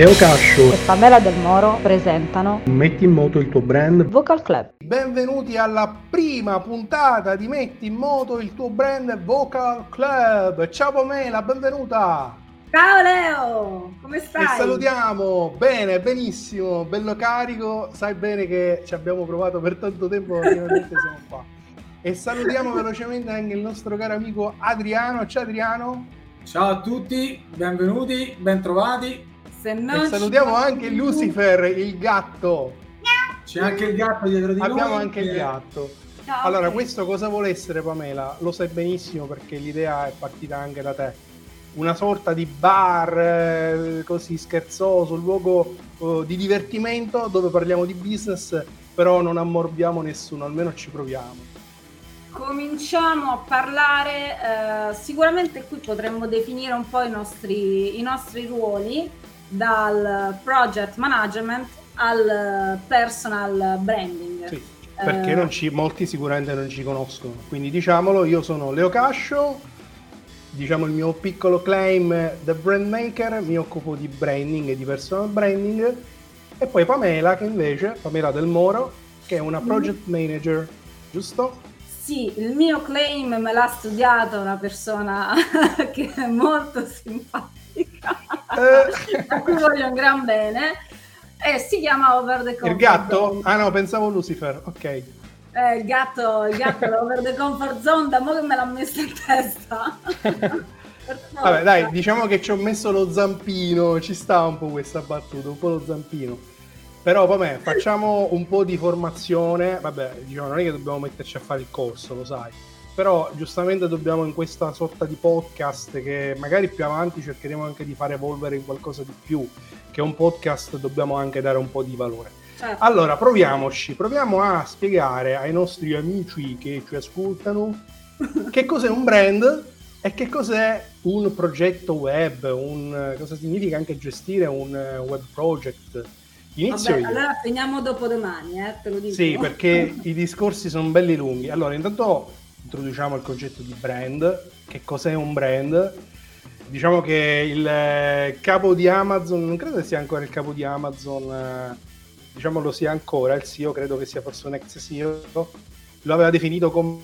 Leo Cascio e Pamela Del Moro presentano Metti in moto il tuo brand Vocal Club. Benvenuti alla prima puntata di Metti in moto il tuo brand Vocal Club. Ciao Pamela, benvenuta. Ciao Leo, come stai? E salutiamo, bene, benissimo, bello carico, sai bene che ci abbiamo provato per tanto tempo, finalmente siamo qua. E salutiamo velocemente anche il nostro caro amico Adriano. Ciao Adriano. Ciao a tutti, benvenuti, bentrovati. Se non e salutiamo anche Lucifer, il gatto. C'è anche il gatto dietro di Abbiamo noi. Abbiamo anche il gatto. Ciao, allora, okay. questo cosa vuole essere Pamela? Lo sai benissimo perché l'idea è partita anche da te. Una sorta di bar eh, così scherzoso, un luogo eh, di divertimento dove parliamo di business, però non ammorbiamo nessuno, almeno ci proviamo cominciamo a parlare, eh, sicuramente qui potremmo definire un po' i nostri, i nostri ruoli, dal project management al personal branding. Sì, perché eh, ci, molti sicuramente non ci conoscono, quindi diciamolo, io sono Leo Cascio, diciamo il mio piccolo claim The Brand Maker, mi occupo di branding e di personal branding, e poi Pamela che invece, Pamela Del Moro, che è una mm. project manager, giusto? Sì, il mio claim me l'ha studiato una persona che è molto simpatica, eh. A cui voglio un gran bene, e si chiama Over the Comfort Il gatto? Zone. Ah no, pensavo Lucifer, ok. Eh, il gatto, il gatto Over the Comfort Zone, da mo' che me l'ha messo in testa. Vabbè, dai, diciamo che ci ho messo lo zampino, ci sta un po' questa battuta, un po' lo zampino. Però vabbè, facciamo un po' di formazione, vabbè, diciamo, non è che dobbiamo metterci a fare il corso, lo sai. Però giustamente dobbiamo in questa sorta di podcast che magari più avanti cercheremo anche di fare evolvere in qualcosa di più, che un podcast dobbiamo anche dare un po' di valore. Certo. Allora, proviamoci, proviamo a spiegare ai nostri amici che ci ascoltano che cos'è un brand e che cos'è un progetto web, un, cosa significa anche gestire un web project Inizio Vabbè, io. allora finiamo dopo domani, eh, te lo dico. Sì, perché i discorsi sono belli lunghi. Allora, intanto introduciamo il concetto di brand. Che cos'è un brand? Diciamo che il eh, capo di Amazon, non credo sia ancora il capo di Amazon, eh, diciamo lo sia ancora, il CEO, credo che sia forse un ex CEO, lo aveva definito come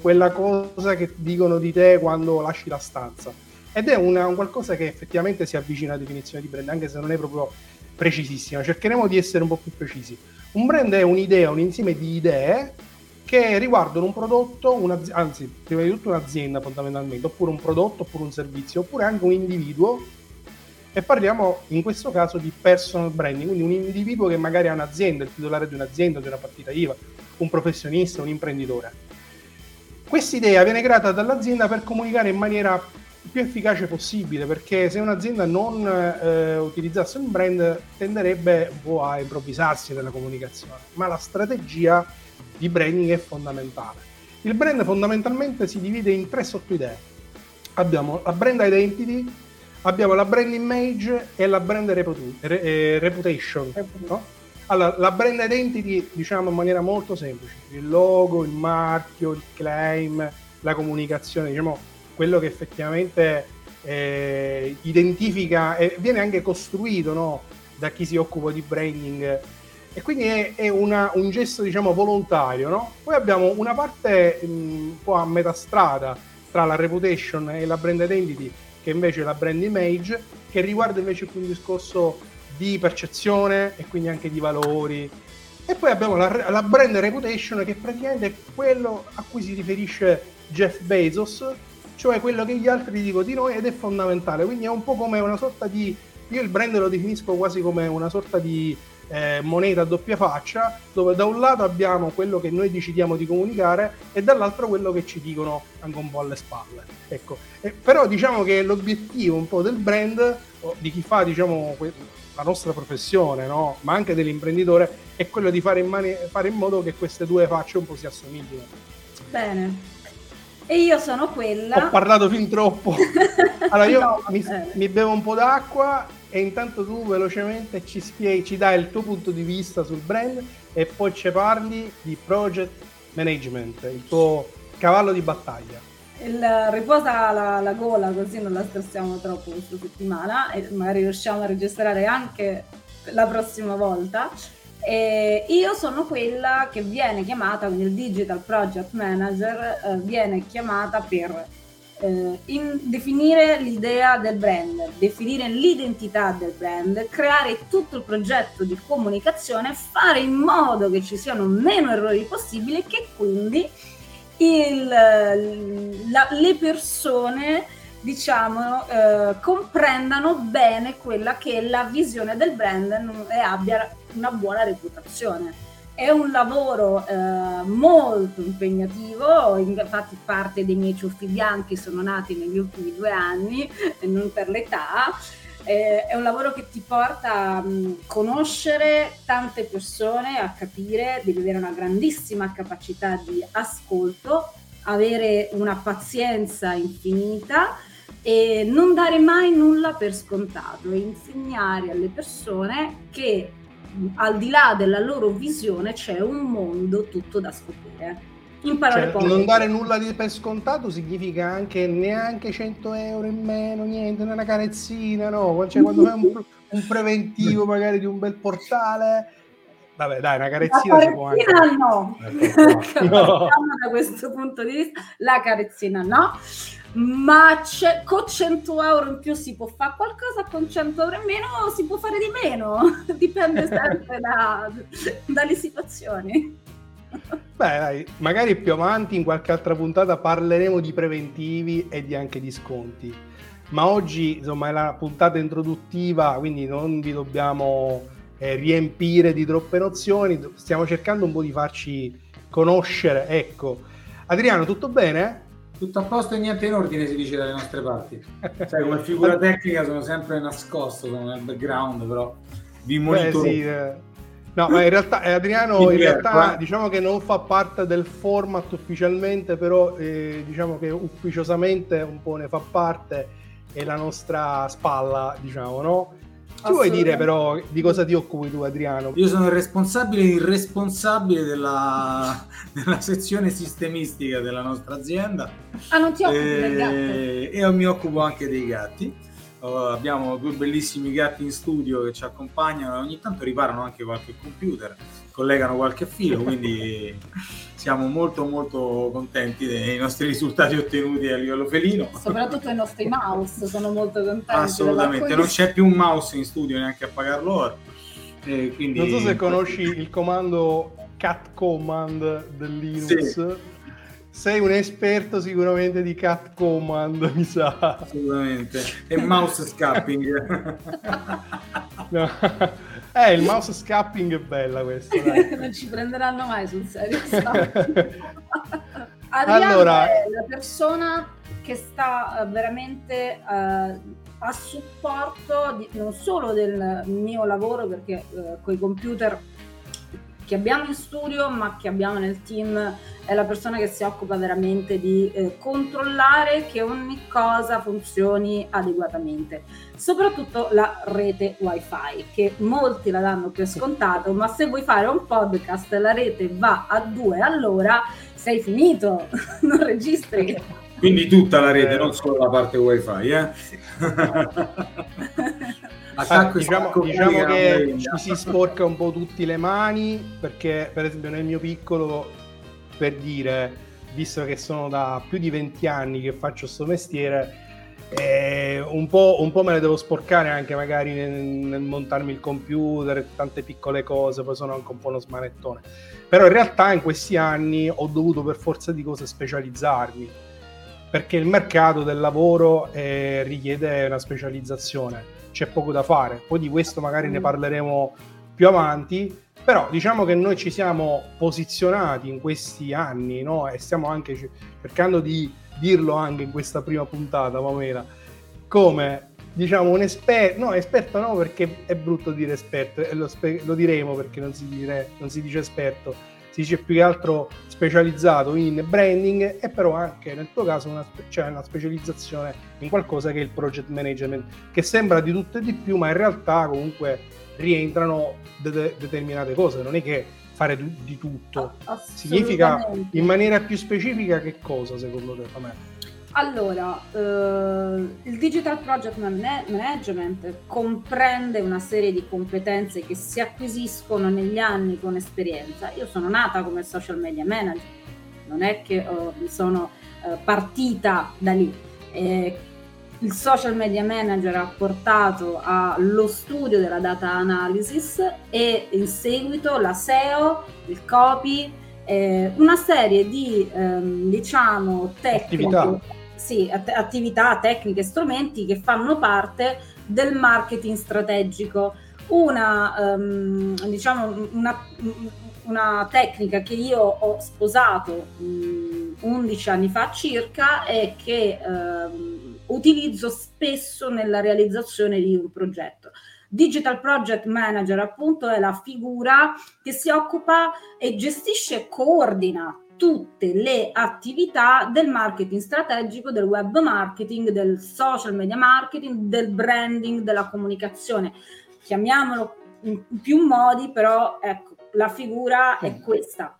quella cosa che dicono di te quando lasci la stanza. Ed è una, un qualcosa che effettivamente si avvicina alla definizione di brand, anche se non è proprio precisissima, cercheremo di essere un po' più precisi. Un brand è un'idea, un insieme di idee che riguardano un prodotto, anzi, prima di tutto un'azienda fondamentalmente, oppure un prodotto, oppure un servizio, oppure anche un individuo. E parliamo in questo caso di personal branding, quindi un individuo che magari ha un'azienda, il titolare di un'azienda, di una partita IVA, un professionista, un imprenditore. Questa idea viene creata dall'azienda per comunicare in maniera più efficace possibile perché se un'azienda non eh, utilizzasse un brand tenderebbe po' a improvvisarsi nella comunicazione ma la strategia di branding è fondamentale. Il brand fondamentalmente si divide in tre sottoidee abbiamo la brand identity abbiamo la brand image e la brand reputu- re- eh, reputation. no? allora la brand identity diciamo in maniera molto semplice il logo il marchio il claim la comunicazione diciamo quello che effettivamente eh, identifica e viene anche costruito no, da chi si occupa di branding e quindi è, è una, un gesto diciamo volontario no? poi abbiamo una parte mh, un po' a metà strada tra la reputation e la brand identity che invece è la brand image che riguarda invece più un discorso di percezione e quindi anche di valori e poi abbiamo la, la brand reputation che praticamente è quello a cui si riferisce Jeff Bezos cioè quello che gli altri dicono di noi ed è fondamentale. Quindi è un po' come una sorta di. Io il brand lo definisco quasi come una sorta di eh, moneta a doppia faccia, dove da un lato abbiamo quello che noi decidiamo di comunicare e dall'altro quello che ci dicono anche un po' alle spalle. Ecco. Eh, però diciamo che l'obiettivo un po' del brand, di chi fa diciamo, la nostra professione, no? ma anche dell'imprenditore, è quello di fare in, mani- fare in modo che queste due facce un po' si assomiglino. Bene. E io sono quella. Ho parlato fin troppo. Allora io no, mi, eh. mi, bevo un po' d'acqua e intanto tu velocemente ci spieghi, ci dai il tuo punto di vista sul brand e poi ci parli di project management, il tuo cavallo di battaglia. il, riposa la, la, gola così non la stressiamo troppo questa settimana e magari riusciamo a registrare anche la prossima volta. E io sono quella che viene chiamata, quindi il Digital Project Manager eh, viene chiamata per eh, definire l'idea del brand, definire l'identità del brand, creare tutto il progetto di comunicazione, fare in modo che ci siano meno errori possibili e che quindi il, la, le persone diciamo eh, comprendano bene quella che è la visione del brand e abbia una buona reputazione. È un lavoro eh, molto impegnativo, infatti parte dei miei ciuffi bianchi sono nati negli ultimi due anni e non per l'età. Eh, è un lavoro che ti porta a mh, conoscere tante persone, a capire, devi avere una grandissima capacità di ascolto, avere una pazienza infinita e non dare mai nulla per scontato e insegnare alle persone che al di là della loro visione c'è un mondo tutto da scoprire. In parole cioè, non dare nulla di per scontato significa anche neanche 100 euro in meno, niente, una carezzina, no? Cioè, quando fai un, un preventivo magari di un bel portale, Vabbè, dai, una carezzina, la carezzina si può anche... no. no. da questo punto di vista, la carezzina no ma con 100 euro in più si può fare qualcosa, con 100 euro in meno si può fare di meno, dipende sempre da, dalle situazioni. Beh, dai, magari più avanti in qualche altra puntata parleremo di preventivi e di anche di sconti. Ma oggi, insomma, è la puntata introduttiva, quindi non vi dobbiamo eh, riempire di troppe nozioni. Stiamo cercando un po' di farci conoscere. Ecco, Adriano, tutto bene? Tutto a posto e niente in ordine si dice dalle nostre parti. Cioè come figura tecnica sono sempre nascosto sono nel background però vi monitoro. Beh, sì, eh. no ma in realtà eh, Adriano in realtà diciamo che non fa parte del format ufficialmente però eh, diciamo che ufficiosamente un po' ne fa parte è la nostra spalla diciamo no ci vuoi dire però di cosa ti occupi tu Adriano? Io sono il responsabile irresponsabile della, della sezione sistemistica della nostra azienda. Ah, non ti occupi e, del gatto? E io mi occupo anche dei gatti. Uh, abbiamo due bellissimi gatti in studio che ci accompagnano e ogni tanto riparano anche qualche computer, collegano qualche filo, quindi siamo molto molto contenti dei nostri risultati ottenuti a livello felino. Soprattutto i nostri mouse sono molto contenti. Assolutamente, non c'è più un mouse in studio neanche a pagarlo ora. Quindi... Non so se conosci il comando cat command del Linux. Sì sei un esperto sicuramente di cat command, mi sa. Assolutamente. E mouse scapping. no. Eh, il mouse scapping è bella questa. non ci prenderanno mai sul serio. Adriano allora... è la persona che sta eh, veramente uh, a supporto di, non solo del mio lavoro, perché uh, con i computer che abbiamo in studio ma che abbiamo nel team è la persona che si occupa veramente di eh, controllare che ogni cosa funzioni adeguatamente, soprattutto la rete wifi che molti la danno per scontato ma se vuoi fare un podcast e la rete va a due allora sei finito, non registri. Quindi tutta la rete, non solo la parte wifi, eh? Ah, diciamo, diciamo che ci si sporca un po' tutti le mani perché per esempio nel mio piccolo per dire visto che sono da più di 20 anni che faccio questo mestiere eh, un, po', un, po', me le devo sporcare anche magari nel, nel, montarmi il computer tante piccole cose poi sono anche un po' uno smanettone. Però in realtà in questi anni ho dovuto per forza di cose specializzarmi perché il mercato del lavoro eh, richiede una specializzazione c'è poco da fare. Poi di questo magari ne mm. parleremo più avanti, però diciamo che noi ci siamo posizionati in questi anni no? e stiamo anche cercando di dirlo anche in questa prima puntata, Pamela, come diciamo un esperto, no esperto no perché è brutto dire esperto, e lo, spe- lo diremo perché non si, dire, non si dice esperto, si dice più che altro specializzato in branding e però anche nel tuo caso c'è una specializzazione in qualcosa che è il project management che sembra di tutto e di più ma in realtà comunque rientrano de- determinate cose. Non è che fare di tutto. Significa in maniera più specifica che cosa secondo te Pamela? Allora, eh, il Digital Project Management comprende una serie di competenze che si acquisiscono negli anni con esperienza. Io sono nata come social media manager, non è che eh, sono eh, partita da lì. il social media manager ha portato allo studio della data analysis e in seguito la SEO, il copy, eh, una serie di ehm, diciamo tecniche. Attività sì, att- attività, tecniche, strumenti che fanno parte del marketing strategico. Una, um, diciamo, una, una, tecnica che io ho sposato um, 11 anni fa circa e che um, utilizzo spesso nella realizzazione di un progetto. Digital Project Manager appunto è la figura che si occupa e gestisce e coordina tutte le attività del marketing strategico, del web marketing, del social media marketing, del branding, della comunicazione. Chiamiamolo in più modi, però ecco, la figura è questa.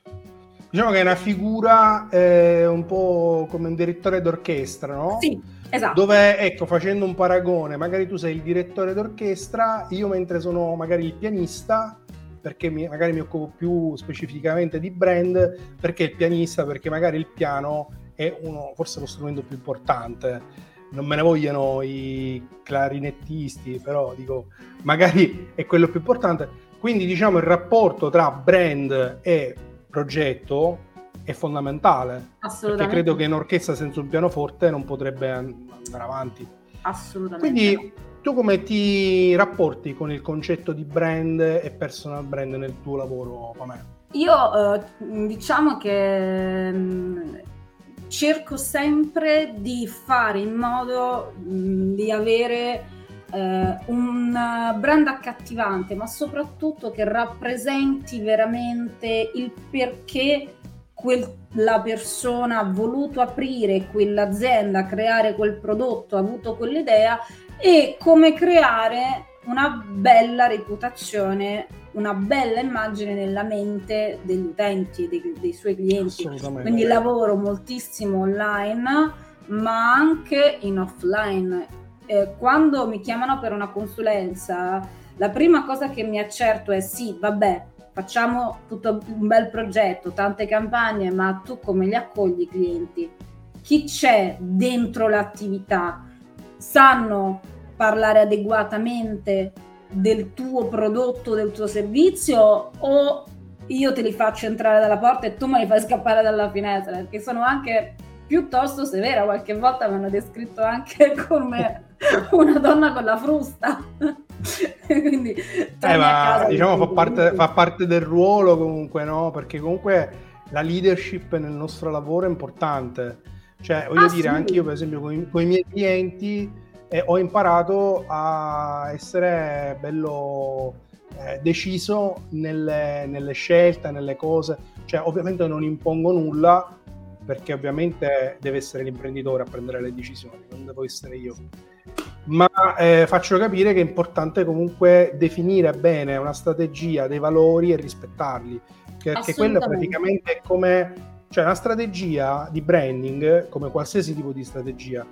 Diciamo che è una figura eh, un po' come un direttore d'orchestra, no? Sì, esatto. Dove, ecco, facendo un paragone, magari tu sei il direttore d'orchestra, io mentre sono magari il pianista, perché mi, magari mi occupo più specificamente di brand, perché il pianista, perché magari il piano è uno, forse lo strumento più importante. Non me ne vogliono i clarinettisti, però dico, magari è quello più importante. Quindi diciamo il rapporto tra brand e progetto è fondamentale. Assolutamente. Perché credo che in orchestra senza un pianoforte non potrebbe andare avanti. Assolutamente. Quindi tu come ti rapporti con il concetto di brand e personal brand nel tuo lavoro, Pamela? Io eh, diciamo che mm, cerco sempre di fare in modo mm, di avere eh, un brand accattivante, ma soprattutto che rappresenti veramente il perché quella persona ha voluto aprire quell'azienda, creare quel prodotto, ha avuto quell'idea e come creare una bella reputazione, una bella immagine nella mente degli utenti, dei, dei suoi clienti. Quindi lavoro moltissimo online, ma anche in offline. Eh, quando mi chiamano per una consulenza, la prima cosa che mi accerto è sì, vabbè, facciamo tutto un bel progetto, tante campagne, ma tu come li accogli i clienti? Chi c'è dentro l'attività? sanno parlare adeguatamente del tuo prodotto, del tuo servizio o io te li faccio entrare dalla porta e tu me li fai scappare dalla finestra, perché sono anche piuttosto severa, qualche volta mi hanno descritto anche come una donna con la frusta. Quindi eh, ma, diciamo fa parte, fa parte, del ruolo comunque, no? Perché comunque la leadership nel nostro lavoro è importante cioè, voglio ah, dire, sì. anche io, per esempio, con i, miei clienti eh, ho imparato a essere bello eh, deciso nelle, nelle, scelte, nelle cose. Cioè, ovviamente non impongo nulla, perché ovviamente deve essere l'imprenditore a prendere le decisioni, non devo essere io. Ma eh, faccio capire che è importante comunque definire bene una strategia, dei valori e rispettarli, perché quello praticamente è come cioè una strategia di branding, come qualsiasi tipo di strategia,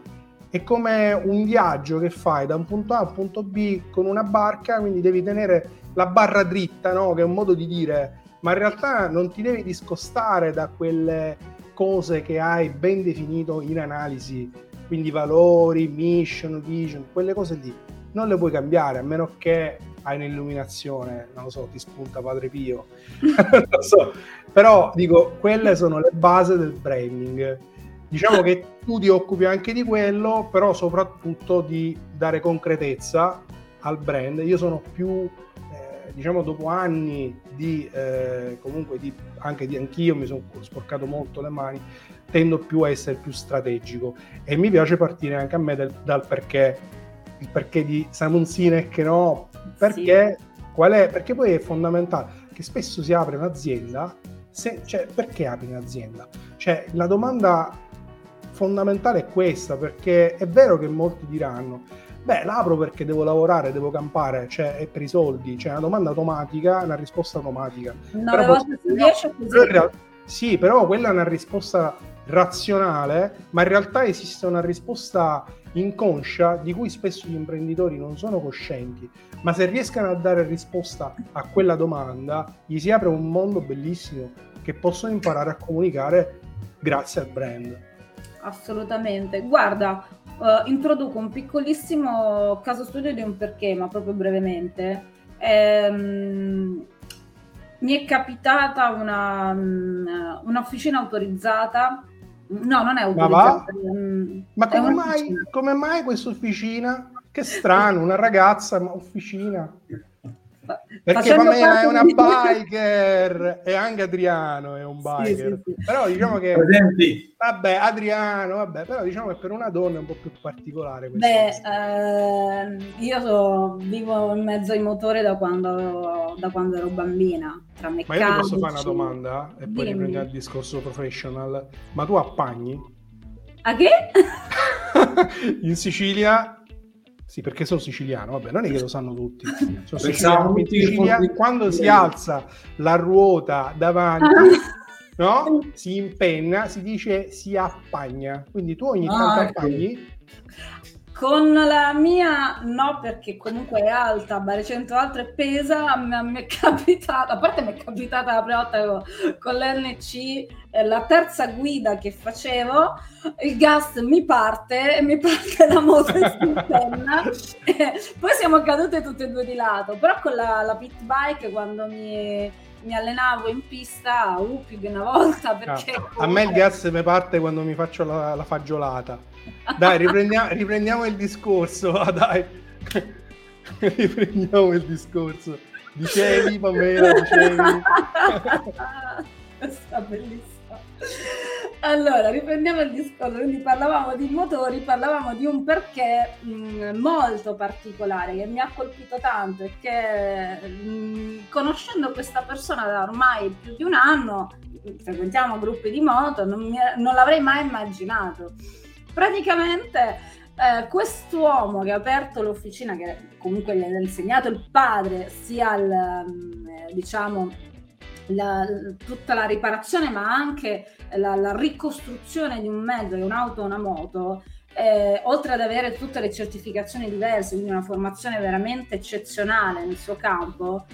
è come un viaggio che fai da un punto A a un punto B con una barca, quindi devi tenere la barra dritta, no? che è un modo di dire, ma in realtà non ti devi discostare da quelle cose che hai ben definito in analisi, quindi valori, mission, vision, quelle cose lì. Non le puoi cambiare a meno che hai un'illuminazione, non lo so, ti spunta Padre Pio, non lo so, però dico, quelle sono le basi del branding. Diciamo che tu ti occupi anche di quello, però soprattutto di dare concretezza al brand. Io sono più, eh, diciamo, dopo anni di, eh, comunque, di, anche di anch'io mi sono sporcato molto le mani, tendo più a essere più strategico e mi piace partire anche a me del, dal perché, il perché di Simon Sinek, no? Perché, sì. qual è, perché poi è fondamentale che spesso si apre un'azienda, se, cioè, perché apri un'azienda? Cioè, la domanda fondamentale è questa, perché è vero che molti diranno, beh, l'apro perché devo lavorare, devo campare, cioè è per i soldi, cioè una domanda automatica, una risposta automatica. 9 volte su 10 è così. Sì, però quella è una risposta razionale, ma in realtà esiste una risposta inconscia di cui spesso gli imprenditori non sono coscienti, ma se riescono a dare risposta a quella domanda, gli si apre un mondo bellissimo che possono imparare a comunicare grazie al brand. Assolutamente. Guarda, uh, introduco un piccolissimo caso studio di un perché, ma proprio brevemente. Ehm, mi è capitata una, mm, un'officina autorizzata No, non è autorizzata. Ma, mm, ma come, mai, come mai questa officina? Che strano, una ragazza, ma officina. Perché Pamela è una biker e anche Adriano è un biker. Sì, sì, sì. Però diciamo che Presenti. vabbè, Adriano, vabbè, però diciamo che per una donna è un po' più particolare. Beh, eh, io so, vivo in mezzo ai motori da quando, da quando ero bambina. Tra meccanici. Ma io ti posso fare una domanda e poi riprendiamo il discorso professional. Ma tu appagni? A che? in Sicilia sì, perché sono siciliano, vabbè, non è che lo sanno tutti. Sono siciliano, in Sicilia, quando si alza la ruota davanti, no? Si impenna, si dice si appagna. Quindi tu ogni ah, tanto ecco. appagni con la mia no, perché comunque è alta, barecento alto e pesa, mi, è capitata, a parte mi è capitata la prima volta con, con l'NC, la terza guida che facevo, il gas mi parte mi parte la moto in penna, poi siamo cadute tutte e due di lato, però con la, la pit bike quando mi mi allenavo in pista uh, più di una volta perché ah, a me il gas mi parte quando mi faccio la, la fagiolata. Dai riprendiamo, riprendiamo il discorso dai. Riprendiamo il discorso. Dicevi Pamela dicevi. Sta bellissimo allora, riprendiamo il discorso, quindi parlavamo di motori, parlavamo di un perché mh, molto particolare che mi ha colpito tanto e che mh, conoscendo questa persona da ormai più di un anno, frequentiamo gruppi di moto, non, mi, non l'avrei mai immaginato. Praticamente eh, quest'uomo che ha aperto l'officina, che comunque gli ha insegnato il padre, sia il, diciamo, la, tutta la riparazione, ma anche la, la, ricostruzione di un mezzo, di un'auto o una moto, eh, oltre ad avere tutte le certificazioni diverse, quindi una formazione veramente eccezionale nel suo campo,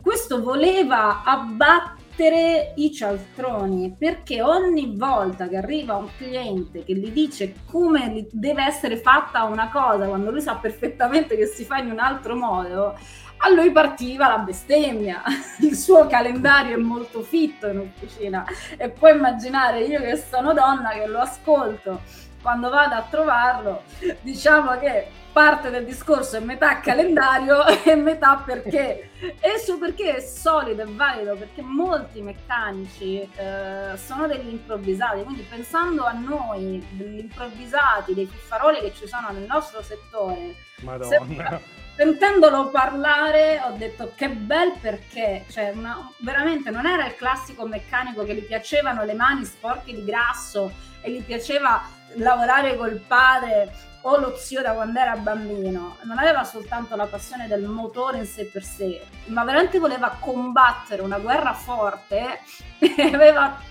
questo voleva abbattere i cialtroni perché ogni volta che arriva un cliente che gli dice come deve essere fatta una cosa quando lui sa perfettamente che si fa in un altro modo a lui partiva la bestemmia, il suo calendario è molto fitto in officina e puoi immaginare io che sono donna che lo ascolto. Quando vado a trovarlo, diciamo che parte del discorso è metà calendario e metà perché. E su perché è solido e valido, perché molti meccanici eh, sono degli improvvisati, quindi pensando a noi, degli improvvisati, dei fiffaroli che ci sono nel nostro settore, Madonna sentendolo parlare ho detto che bel perché, cioè una, veramente non era il classico meccanico che gli piacevano le mani sporche di grasso e gli piaceva lavorare col padre o lo zio da quando era bambino, non aveva soltanto la passione del motore in sé per sé, ma veramente voleva combattere una guerra forte e,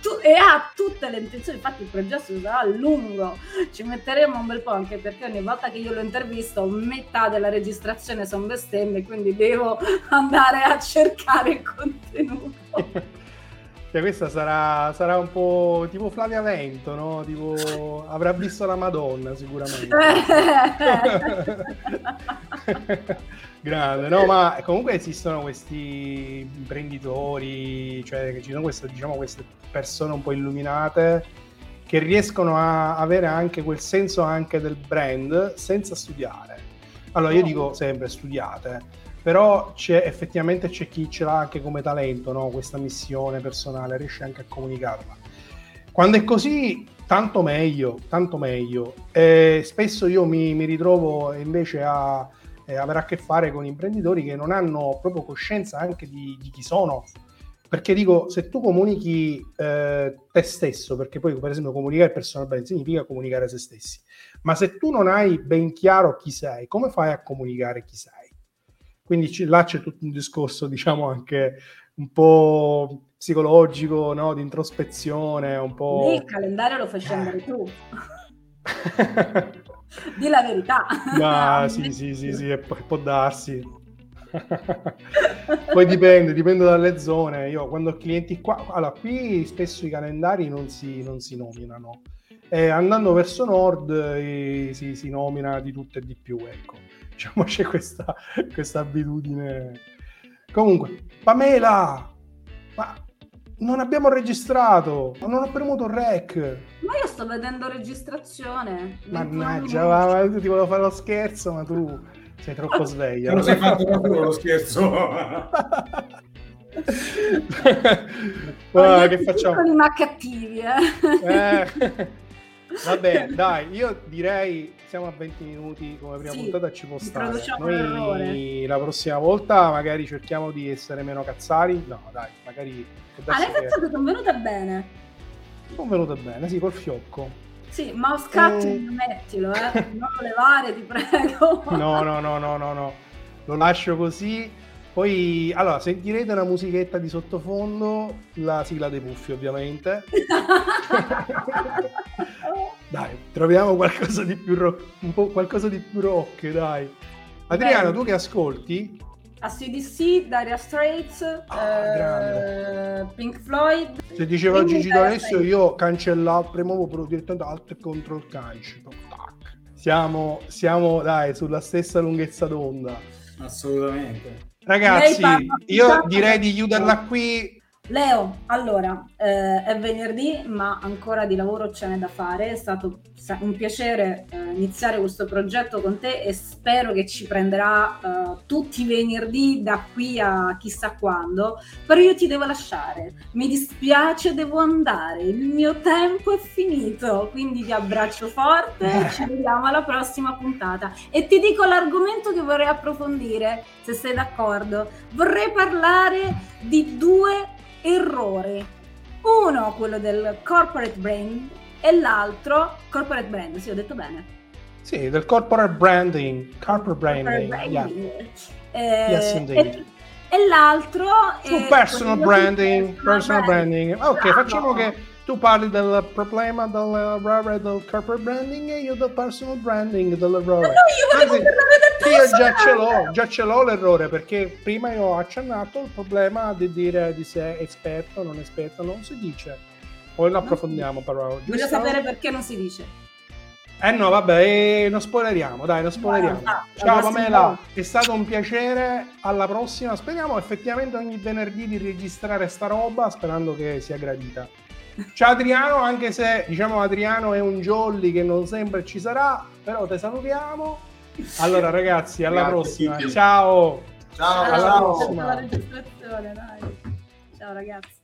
tu- e ha tutte le intenzioni, infatti il progetto sarà lungo, ci metteremo un bel po' anche perché ogni volta che io lo intervisto metà della registrazione sono bestemmie, quindi devo andare a cercare il contenuto. Cioè, questa sarà, sarà, un po' tipo Flavia Vento, no? Tipo, avrà visto la Madonna sicuramente. Grande, no? Ma comunque esistono questi imprenditori, cioè ci sono queste, diciamo, queste persone un po' illuminate che riescono a avere anche quel senso anche del brand senza studiare. Allora io dico sempre studiate però c'è, effettivamente c'è chi ce l'ha anche come talento, no? questa missione personale, riesce anche a comunicarla. Quando è così, tanto meglio, tanto meglio. E spesso io mi, mi ritrovo invece a eh, avere a che fare con imprenditori che non hanno proprio coscienza anche di, di chi sono. Perché dico, se tu comunichi eh, te stesso, perché poi per esempio comunicare personal brand significa comunicare se stessi, ma se tu non hai ben chiaro chi sei, come fai a comunicare chi sei? Quindi c- là c'è tutto un discorso, diciamo, anche un po' psicologico, no? di introspezione, un po'... Lì il calendario lo fai scendere tu. Di la verità. Ma sì, sì, sì, sì, può, può darsi. Poi dipende, dipende dalle zone. Io quando ho clienti qua, allora qui spesso i calendari non si, non si nominano. E andando verso nord eh, si, si, nomina di tutto e di più, ecco. Diciamo c'è questa, questa abitudine. Comunque, Pamela, ma non abbiamo registrato, non ho premuto rec. Ma io sto vedendo registrazione. Mannaggia, ma, ma, ti volevo fare lo scherzo, ma tu sei troppo sveglia. Non sei fatto proprio lo scherzo. ah, che facciamo? ma cattivi, eh. eh. Vabbè, dai, io direi siamo a 20 minuti come prima Sì, puntata ci può stare. Noi la prossima volta magari cerchiamo di essere meno cazzari. No, dai, magari Ah, le che- cazzate sono venute bene. sono venute bene, sì, col fiocco. Sì, mouse cut Eh. mettilo, eh. Non lo levare, ti prego. No, no, no, no, no, no. Lo lascio così. Poi, allora, sentirete una musichetta di sottofondo, la sigla dei puffi, ovviamente. Dai, troviamo qualcosa di più rock, un po' qualcosa di più rock, dai. Adriano, Bene. tu che ascolti? ACDC, Daria Straits, Ah, eh. Pink Floyd. Se diceva Quindi Gigi D'Alessio, io cancellato, premuovo però direttamente alt e control calcio. Siamo, siamo, dai, sulla stessa lunghezza d'onda. Assolutamente. Ragazzi, io direi di chiuderla qui. Leo, allora, eh, è venerdì, ma ancora di lavoro ce n'è da fare. È stato un piacere eh, iniziare questo progetto con te e spero che ci prenderà eh, tutti i venerdì da qui a chissà quando. Però io ti devo lasciare. Mi dispiace, devo andare. Il mio tempo è finito. Quindi ti abbraccio forte. Ci vediamo alla prossima puntata. E ti dico l'argomento che vorrei approfondire, se sei d'accordo. Vorrei parlare di due errori. Uno, quello del corporate brand, e l'altro, corporate brand, sì, ho detto bene. Sì, del corporate branding. Corporate branding. Corporate yeah. branding. Eh, Yes, indeed. e, e l'altro Su personal branding, personal branding. Ok, Bravo. facciamo che tu parli del problema del errore del corporate branding e io del personal branding dell'errore. no, io volevo Anzi, parlare del Io già ce l'ho, già ce l'ho l'errore perché prima io ho accennato il problema di dire di se è esperto o non esperto, non si dice. Poi lo approfondiamo però. Voglio giusto? sapere perché non si dice. Eh no, vabbè, eh, non spoileriamo, dai, non spoileriamo. La Ciao Pamela, è stato un piacere, alla prossima. Speriamo effettivamente ogni venerdì di registrare sta roba, sperando che sia gradita. Ciao Adriano, anche se diciamo Adriano è un jolly che non sempre ci sarà, però te salutiamo. Allora ragazzi, alla Grazie, prossima. Ciao. Ciao, Alla prossima. la registrazione, dai. Ciao ragazzi.